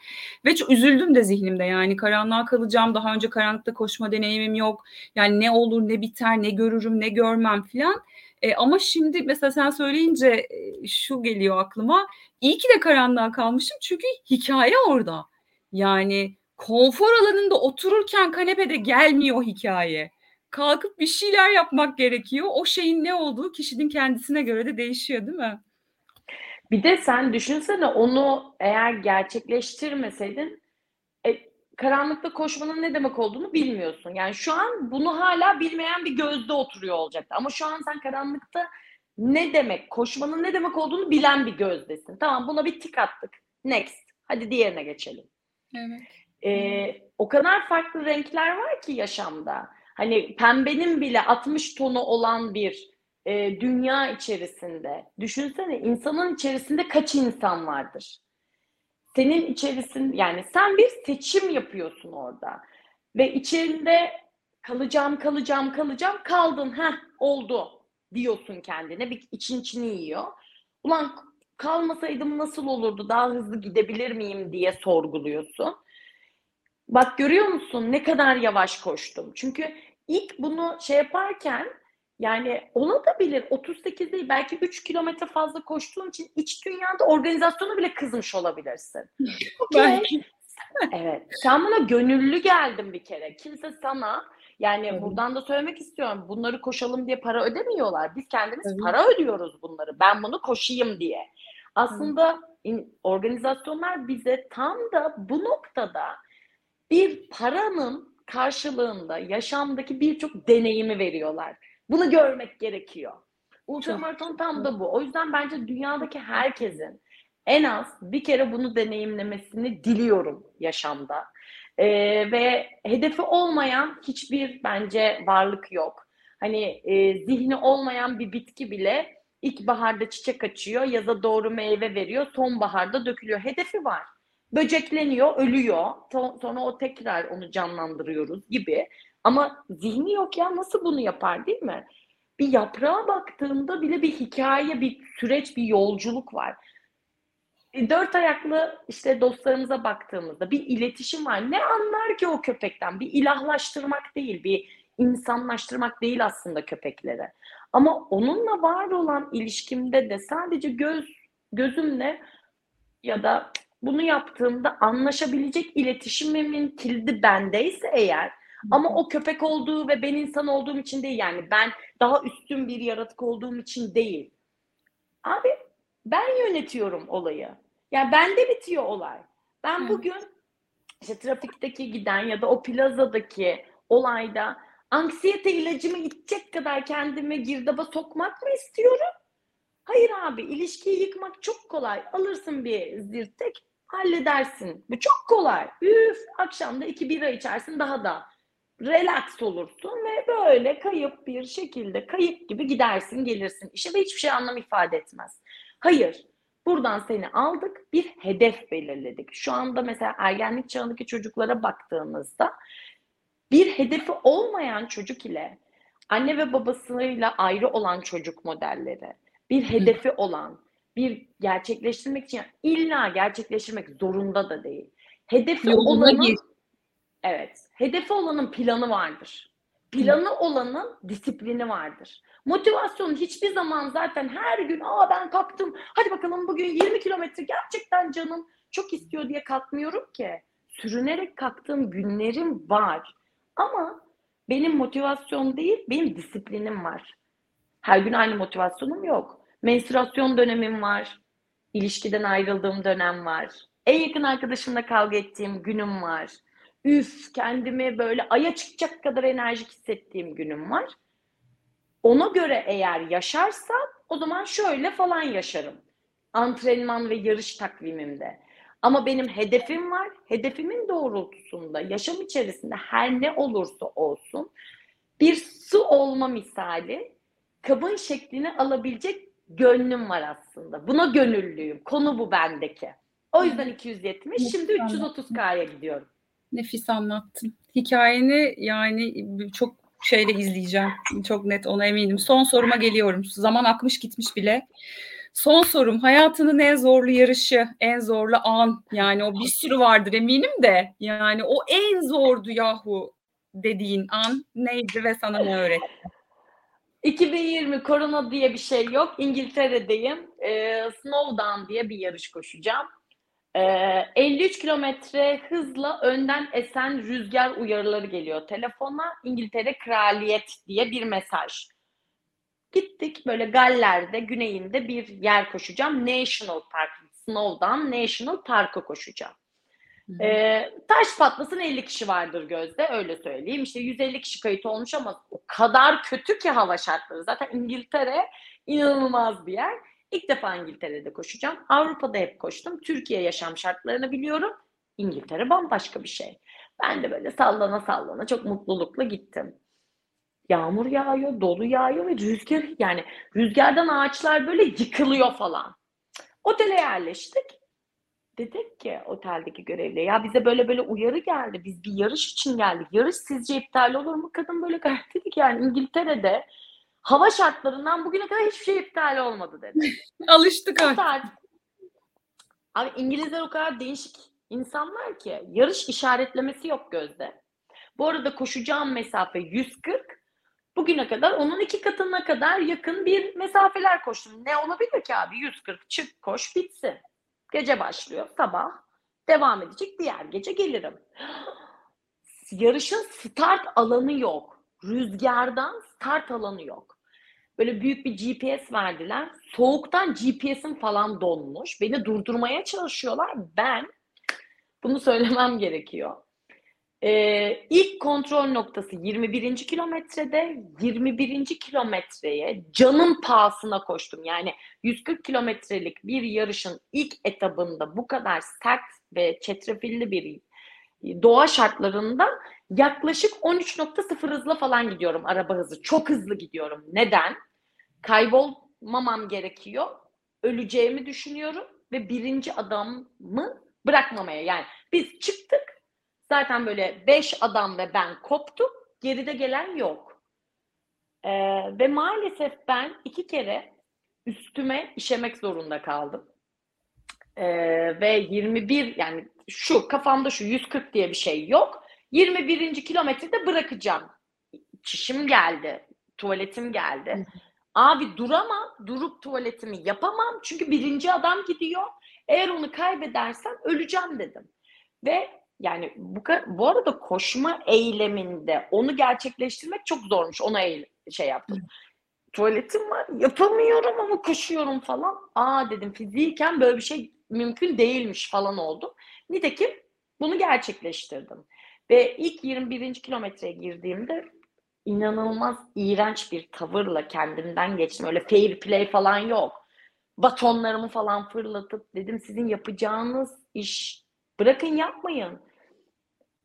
Ve çok üzüldüm de zihnimde yani karanlığa kalacağım. Daha önce karanlıkta koşma deneyimim yok. Yani ne olur ne biter ne görürüm ne görmem filan. E, ama şimdi mesela sen söyleyince e, şu geliyor aklıma. İyi ki de karanlığa kalmışım çünkü hikaye orada. Yani konfor alanında otururken kanepede gelmiyor hikaye kalkıp bir şeyler yapmak gerekiyor. O şeyin ne olduğu kişinin kendisine göre de değişiyor değil mi? Bir de sen düşünsene onu eğer gerçekleştirmeseydin e, karanlıkta koşmanın ne demek olduğunu bilmiyorsun. Yani şu an bunu hala bilmeyen bir gözde oturuyor olacaktı. Ama şu an sen karanlıkta ne demek, koşmanın ne demek olduğunu bilen bir gözdesin. Tamam buna bir tik attık. Next. Hadi diğerine geçelim. Evet. Ee, o kadar farklı renkler var ki yaşamda. Hani pembenin bile 60 tonu olan bir e, dünya içerisinde düşünsene insanın içerisinde kaç insan vardır? Senin içerisinde yani sen bir seçim yapıyorsun orada ve içinde kalacağım kalacağım kalacağım kaldın ha oldu diyorsun kendine bir için içini yiyor. Ulan kalmasaydım nasıl olurdu daha hızlı gidebilir miyim diye sorguluyorsun. Bak görüyor musun ne kadar yavaş koştum. Çünkü ilk bunu şey yaparken yani olabilir 38 değil belki 3 kilometre fazla koştuğun için iç dünyada organizasyonu bile kızmış olabilirsin. Belki. evet. Sen buna gönüllü geldin bir kere. Kimse sana yani evet. buradan da söylemek istiyorum. Bunları koşalım diye para ödemiyorlar. Biz kendimiz evet. para ödüyoruz bunları. Ben bunu koşayım diye. Aslında evet. organizasyonlar bize tam da bu noktada bir paranın karşılığında yaşamdaki birçok deneyimi veriyorlar. Bunu görmek gerekiyor. Ultramaraton tam da bu. O yüzden bence dünyadaki herkesin en az bir kere bunu deneyimlemesini diliyorum yaşamda. Ee, ve hedefi olmayan hiçbir bence varlık yok. Hani e, zihni olmayan bir bitki bile ilkbaharda çiçek açıyor, yaza doğru meyve veriyor, sonbaharda dökülüyor. Hedefi var böcekleniyor, ölüyor. Sonra o tekrar onu canlandırıyoruz gibi. Ama zihni yok ya nasıl bunu yapar değil mi? Bir yaprağa baktığında bile bir hikaye, bir süreç, bir yolculuk var. E, dört ayaklı işte dostlarımıza baktığımızda bir iletişim var. Ne anlar ki o köpekten? Bir ilahlaştırmak değil, bir insanlaştırmak değil aslında köpekleri. Ama onunla var olan ilişkimde de sadece göz gözümle ya da bunu yaptığımda anlaşabilecek iletişimimin kilidi bendeyse eğer ama o köpek olduğu ve ben insan olduğum için değil yani ben daha üstün bir yaratık olduğum için değil. Abi ben yönetiyorum olayı. Yani bende bitiyor olay. Ben bugün işte trafikteki giden ya da o plazadaki olayda anksiyete ilacımı içecek kadar kendimi girdaba sokmak mı istiyorum? Hayır abi ilişkiyi yıkmak çok kolay. Alırsın bir zirtek halledersin. Bu çok kolay. Üf akşamda iki bira içersin daha da relax olursun ve böyle kayıp bir şekilde kayıp gibi gidersin gelirsin işe ve hiçbir şey anlam ifade etmez. Hayır buradan seni aldık bir hedef belirledik. Şu anda mesela ergenlik çağındaki çocuklara baktığımızda bir hedefi olmayan çocuk ile anne ve babasıyla ayrı olan çocuk modelleri, bir hedefi olan, bir gerçekleştirmek için illa gerçekleştirmek zorunda da değil. Hedefi Yoluna olanın gir. Evet. Hedefi olanın planı vardır. Planı Hı. olanın disiplini vardır. Motivasyon hiçbir zaman zaten her gün aa ben kalktım hadi bakalım bugün 20 kilometre gerçekten canım çok istiyor diye kalkmıyorum ki. Sürünerek kalktığım günlerim var. Ama benim motivasyon değil, benim disiplinim var. Her gün aynı motivasyonum yok. Menstruasyon dönemim var. İlişkiden ayrıldığım dönem var. En yakın arkadaşımla kavga ettiğim günüm var. Üf kendimi böyle aya çıkacak kadar enerjik hissettiğim günüm var. Ona göre eğer yaşarsam o zaman şöyle falan yaşarım. Antrenman ve yarış takvimimde. Ama benim hedefim var. Hedefimin doğrultusunda yaşam içerisinde her ne olursa olsun bir su olma misali kabın şeklini alabilecek gönlüm var aslında. Buna gönüllüyüm. Konu bu bendeki. O yüzden 270. Şimdi 330K'ya gidiyorum. Nefis anlattın. Hikayeni yani çok şeyle izleyeceğim. Çok net ona eminim. Son soruma geliyorum. Zaman akmış gitmiş bile. Son sorum hayatının en zorlu yarışı, en zorlu an yani o bir sürü vardır eminim de yani o en zordu yahu dediğin an neydi ve sana ne öğretti? 2020 korona diye bir şey yok. İngiltere'deyim. Ee, Snowdown diye bir yarış koşacağım. Ee, 53 kilometre hızla önden esen rüzgar uyarıları geliyor telefona. İngiltere Kraliyet diye bir mesaj. Gittik böyle Galler'de, güneyinde bir yer koşacağım. National Park, Snow'dan National Park'a koşacağım. Ee, taş patlasın 50 kişi vardır gözde öyle söyleyeyim. İşte 150 kişi kayıt olmuş ama o kadar kötü ki hava şartları. Zaten İngiltere inanılmaz bir yer. İlk defa İngiltere'de koşacağım. Avrupa'da hep koştum. Türkiye yaşam şartlarını biliyorum. İngiltere bambaşka bir şey. Ben de böyle sallana sallana çok mutlulukla gittim. Yağmur yağıyor, dolu yağıyor ve rüzgar yani rüzgardan ağaçlar böyle yıkılıyor falan. Otele yerleştik. Dedik ki oteldeki görevli ya bize böyle böyle uyarı geldi. Biz bir yarış için geldik. Yarış sizce iptal olur mu? Kadın böyle gayet dedik yani İngiltere'de hava şartlarından bugüne kadar hiçbir şey iptal olmadı dedi. Alıştık artık. Abi İngilizler o kadar değişik insanlar ki yarış işaretlemesi yok gözde. Bu arada koşacağım mesafe 140 Bugüne kadar onun iki katına kadar yakın bir mesafeler koştum. Ne olabilir ki abi? 140 çık koş bitsin. Gece başlıyor sabah devam edecek diğer gece gelirim. Yarışın start alanı yok. Rüzgardan start alanı yok. Böyle büyük bir GPS verdiler. Soğuktan GPS'im falan donmuş. Beni durdurmaya çalışıyorlar. Ben bunu söylemem gerekiyor. Ee, ilk kontrol noktası 21. kilometrede 21. kilometreye canın pahasına koştum. Yani 140 kilometrelik bir yarışın ilk etabında bu kadar sert ve çetrefilli bir doğa şartlarında yaklaşık 13.0 hızla falan gidiyorum araba hızı. Çok hızlı gidiyorum. Neden? Kaybolmamam gerekiyor. Öleceğimi düşünüyorum ve birinci adamı bırakmamaya. Yani biz çıktık Zaten böyle beş adam ve ben koptuk. Geride gelen yok. Ee, ve maalesef ben iki kere üstüme işemek zorunda kaldım. Ee, ve 21 yani şu kafamda şu 140 diye bir şey yok. 21. kilometrede bırakacağım. Çişim geldi. Tuvaletim geldi. Abi duramam. Durup tuvaletimi yapamam. Çünkü birinci adam gidiyor. Eğer onu kaybedersem öleceğim dedim. Ve yani bu, bu arada koşma eyleminde onu gerçekleştirmek çok zormuş. Ona eğil, şey yaptım. Tuvaletim var yapamıyorum ama koşuyorum falan. Aa dedim fiziken böyle bir şey mümkün değilmiş falan oldu. Nitekim bunu gerçekleştirdim. Ve ilk 21. kilometreye girdiğimde inanılmaz iğrenç bir tavırla kendimden geçtim. Öyle fair play falan yok. Batonlarımı falan fırlatıp dedim sizin yapacağınız iş bırakın yapmayın.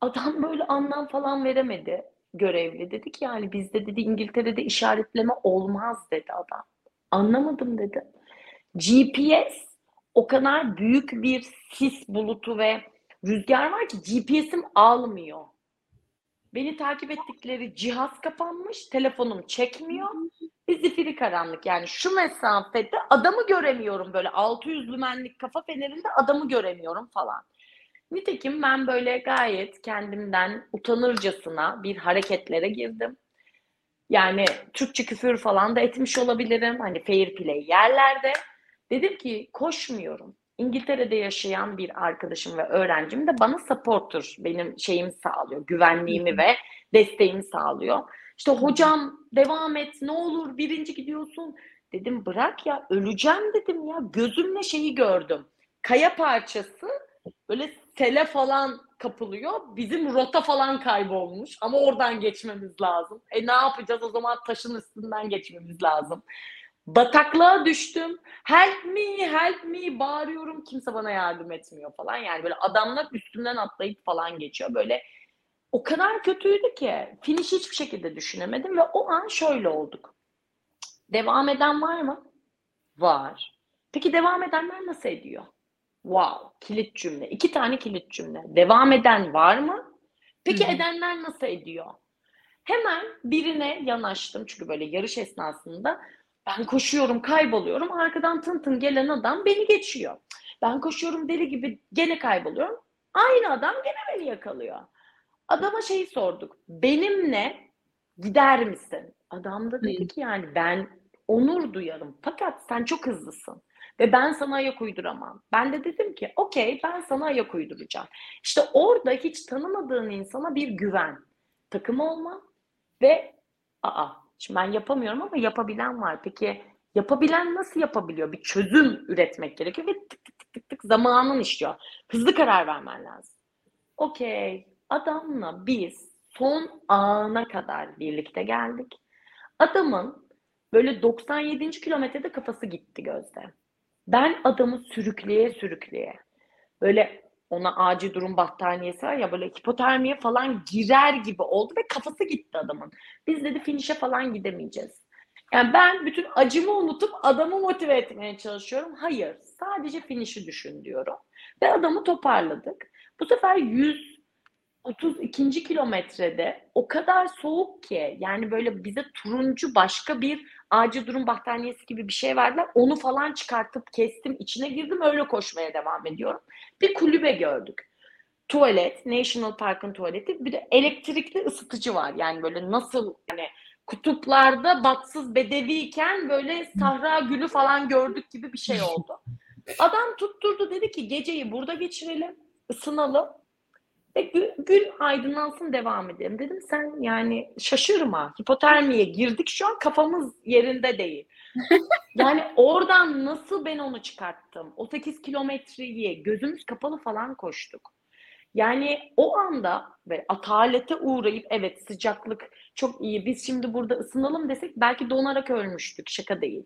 Adam böyle anlam falan veremedi görevli. Dedi ki yani bizde dedi İngiltere'de işaretleme olmaz dedi adam. Anlamadım dedi. GPS o kadar büyük bir sis bulutu ve rüzgar var ki GPS'im almıyor. Beni takip ettikleri cihaz kapanmış, telefonum çekmiyor. Bir zifiri karanlık yani şu mesafede adamı göremiyorum böyle 600 lümenlik kafa fenerinde adamı göremiyorum falan. Nitekim ben böyle gayet kendimden utanırcasına bir hareketlere girdim. Yani Türkçe küfür falan da etmiş olabilirim. Hani fair play yerlerde. Dedim ki koşmuyorum. İngiltere'de yaşayan bir arkadaşım ve öğrencim de bana supporter, benim şeyimi sağlıyor, güvenliğimi ve desteğimi sağlıyor. İşte hocam devam et, ne olur birinci gidiyorsun. Dedim bırak ya, öleceğim dedim ya. Gözümle şeyi gördüm. Kaya parçası böyle sele falan kapılıyor. Bizim rota falan kaybolmuş ama oradan geçmemiz lazım. E ne yapacağız o zaman taşın üstünden geçmemiz lazım. Bataklığa düştüm. Help me, help me bağırıyorum. Kimse bana yardım etmiyor falan. Yani böyle adamlar üstümden atlayıp falan geçiyor. Böyle o kadar kötüydü ki finish hiçbir şekilde düşünemedim ve o an şöyle olduk. Devam eden var mı? Var. Peki devam edenler nasıl ediyor? Wow, kilit cümle. İki tane kilit cümle. Devam eden var mı? Peki Hı-hı. edenler nasıl ediyor? Hemen birine yanaştım çünkü böyle yarış esnasında ben koşuyorum, kayboluyorum. Arkadan tın tın gelen adam beni geçiyor. Ben koşuyorum deli gibi gene kayboluyorum. Aynı adam gene beni yakalıyor. Adama şeyi sorduk. Benimle gider misin? Adam da dedi ki yani ben onur duyarım. Fakat sen çok hızlısın. Ve ben sana ayak uyduramam. Ben de dedim ki okey ben sana ayak uyduracağım. İşte orada hiç tanımadığın insana bir güven. Takım olma ve aa şimdi ben yapamıyorum ama yapabilen var. Peki yapabilen nasıl yapabiliyor? Bir çözüm üretmek gerekiyor ve tık tık tık tık, tık zamanın işliyor. Hızlı karar vermen lazım. Okey adamla biz son ana kadar birlikte geldik. Adamın böyle 97. kilometrede kafası gitti gözde. Ben adamı sürükleye sürükleye böyle ona acil durum battaniyesi var ya böyle hipotermiye falan girer gibi oldu ve kafası gitti adamın. Biz dedi finişe falan gidemeyeceğiz. Yani ben bütün acımı unutup adamı motive etmeye çalışıyorum. Hayır, sadece finişi düşün diyorum. Ve adamı toparladık. Bu sefer 132. kilometrede o kadar soğuk ki yani böyle bize turuncu başka bir acil durum battaniyesi gibi bir şey verdiler. Onu falan çıkartıp kestim, içine girdim öyle koşmaya devam ediyorum. Bir kulübe gördük. Tuvalet, National Park'ın tuvaleti. Bir de elektrikli ısıtıcı var. Yani böyle nasıl yani kutuplarda batsız bedeviyken böyle sahra gülü falan gördük gibi bir şey oldu. Adam tutturdu dedi ki geceyi burada geçirelim, ısınalım. Ve gün, gün aydınlansın devam edelim. Dedim sen yani şaşırma. Hipotermiye girdik şu an kafamız yerinde değil. yani oradan nasıl ben onu çıkarttım? O 8 kilometreyi gözümüz kapalı falan koştuk. Yani o anda ve atalete uğrayıp evet sıcaklık çok iyi biz şimdi burada ısınalım desek belki donarak ölmüştük şaka değil.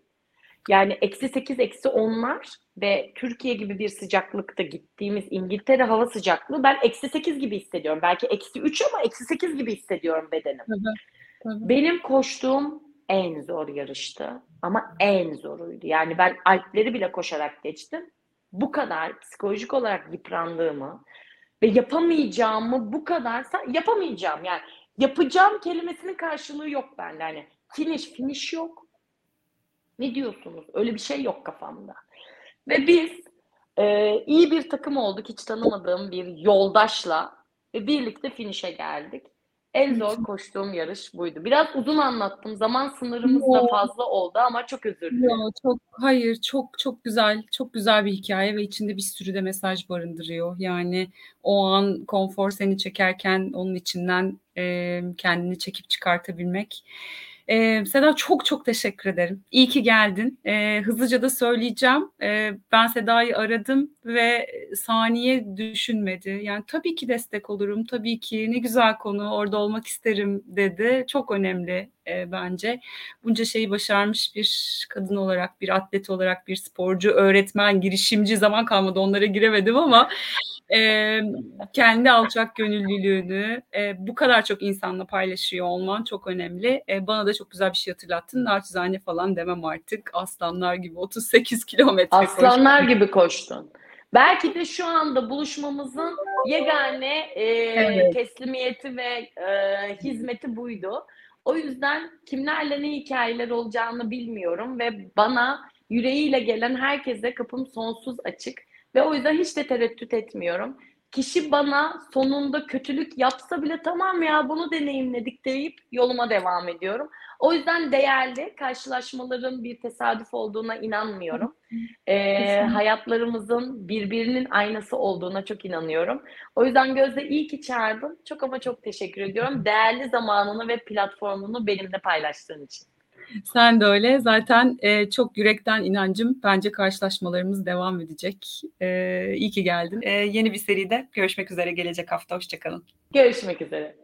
Yani eksi 8 eksi 10'lar ve Türkiye gibi bir sıcaklıkta gittiğimiz İngiltere hava sıcaklığı ben eksi 8 gibi hissediyorum. Belki eksi 3 ama eksi 8 gibi hissediyorum bedenim. Tabii, tabii. Benim koştuğum en zor yarıştı ama en zoruydu. Yani ben Alpleri bile koşarak geçtim. Bu kadar psikolojik olarak yıprandığımı ve yapamayacağımı bu kadar yapamayacağım yani yapacağım kelimesinin karşılığı yok bende. Hani finish finish yok. Ne diyorsunuz? Öyle bir şey yok kafamda. Ve biz Eee, iyi bir takım olduk hiç tanımadığım bir yoldaşla ve birlikte finişe geldik. En zor koştuğum yarış buydu. Biraz uzun anlattım. Zaman sınırımız da Yo. fazla oldu ama çok özür Yo, dilerim. çok hayır, çok çok güzel, çok güzel bir hikâye ve içinde bir sürü de mesaj barındırıyor. Yani o an konfor seni çekerken onun içinden, emm, kendini çekip çıkartabilmek. Eee, Seda çok çok teşekkür ederim. İyi ki geldin. Eee, hızlıca da söyleyeceğim. Eee, ben Seda'yı aradım ve saniye düşünmedi. Yani, "Tabii ki destek olurum, tabii ki, ne güzel konu, orada olmak isterim." dedi. Çok önemli, eee, bence. Bunca şeyi başarmış bir kadın olarak, bir atlet olarak, bir sporcu, öğretmen, girişimci, zaman kalmadı onlara giremedim ama, emm, kendi alçak gönüllülüğünü, eee, bu kadar çok insanla paylaşıyor olman çok önemli. Eee, bana da çok güzel bir şey hatırlattın. Naçizane falan demem artık. Aslanlar gibi 38 kilometre Aslanlar koştum. gibi koştun. Belki de şu anda buluşmamızın yegane, eee, Evet. teslimiyeti ve, eee, hizmeti buydu. O yüzden kimlerle ne hikâyeler olacağını bilmiyorum ve bana yüreğiyle gelen herkese kapım sonsuz açık ve o yüzden hiç de tereddüt etmiyorum. Kişi bana sonunda kötülük yapsa bile "Tamam ya, bunu deneyimledik." deyip yoluma devam ediyorum. O yüzden değerli, karşılaşmaların bir tesadüf olduğuna inanmıyorum. Kesinlikle. hayatlarımızın birbirinin aynası olduğuna çok inanıyorum. O yüzden Gözde iyi ki çağırdın. Çok ama çok teşekkür ediyorum. Değerli zamanını ve platformunu benimle paylaştığın için. Sen de öyle. Zaten, eee, çok yürekten inancım bence karşılaşmalarımız devam edecek. Eee, iyi ki geldin. Eee, yeni bir seride görüşmek üzere gelecek hafta. Hoşça kalın. Görüşmek üzere.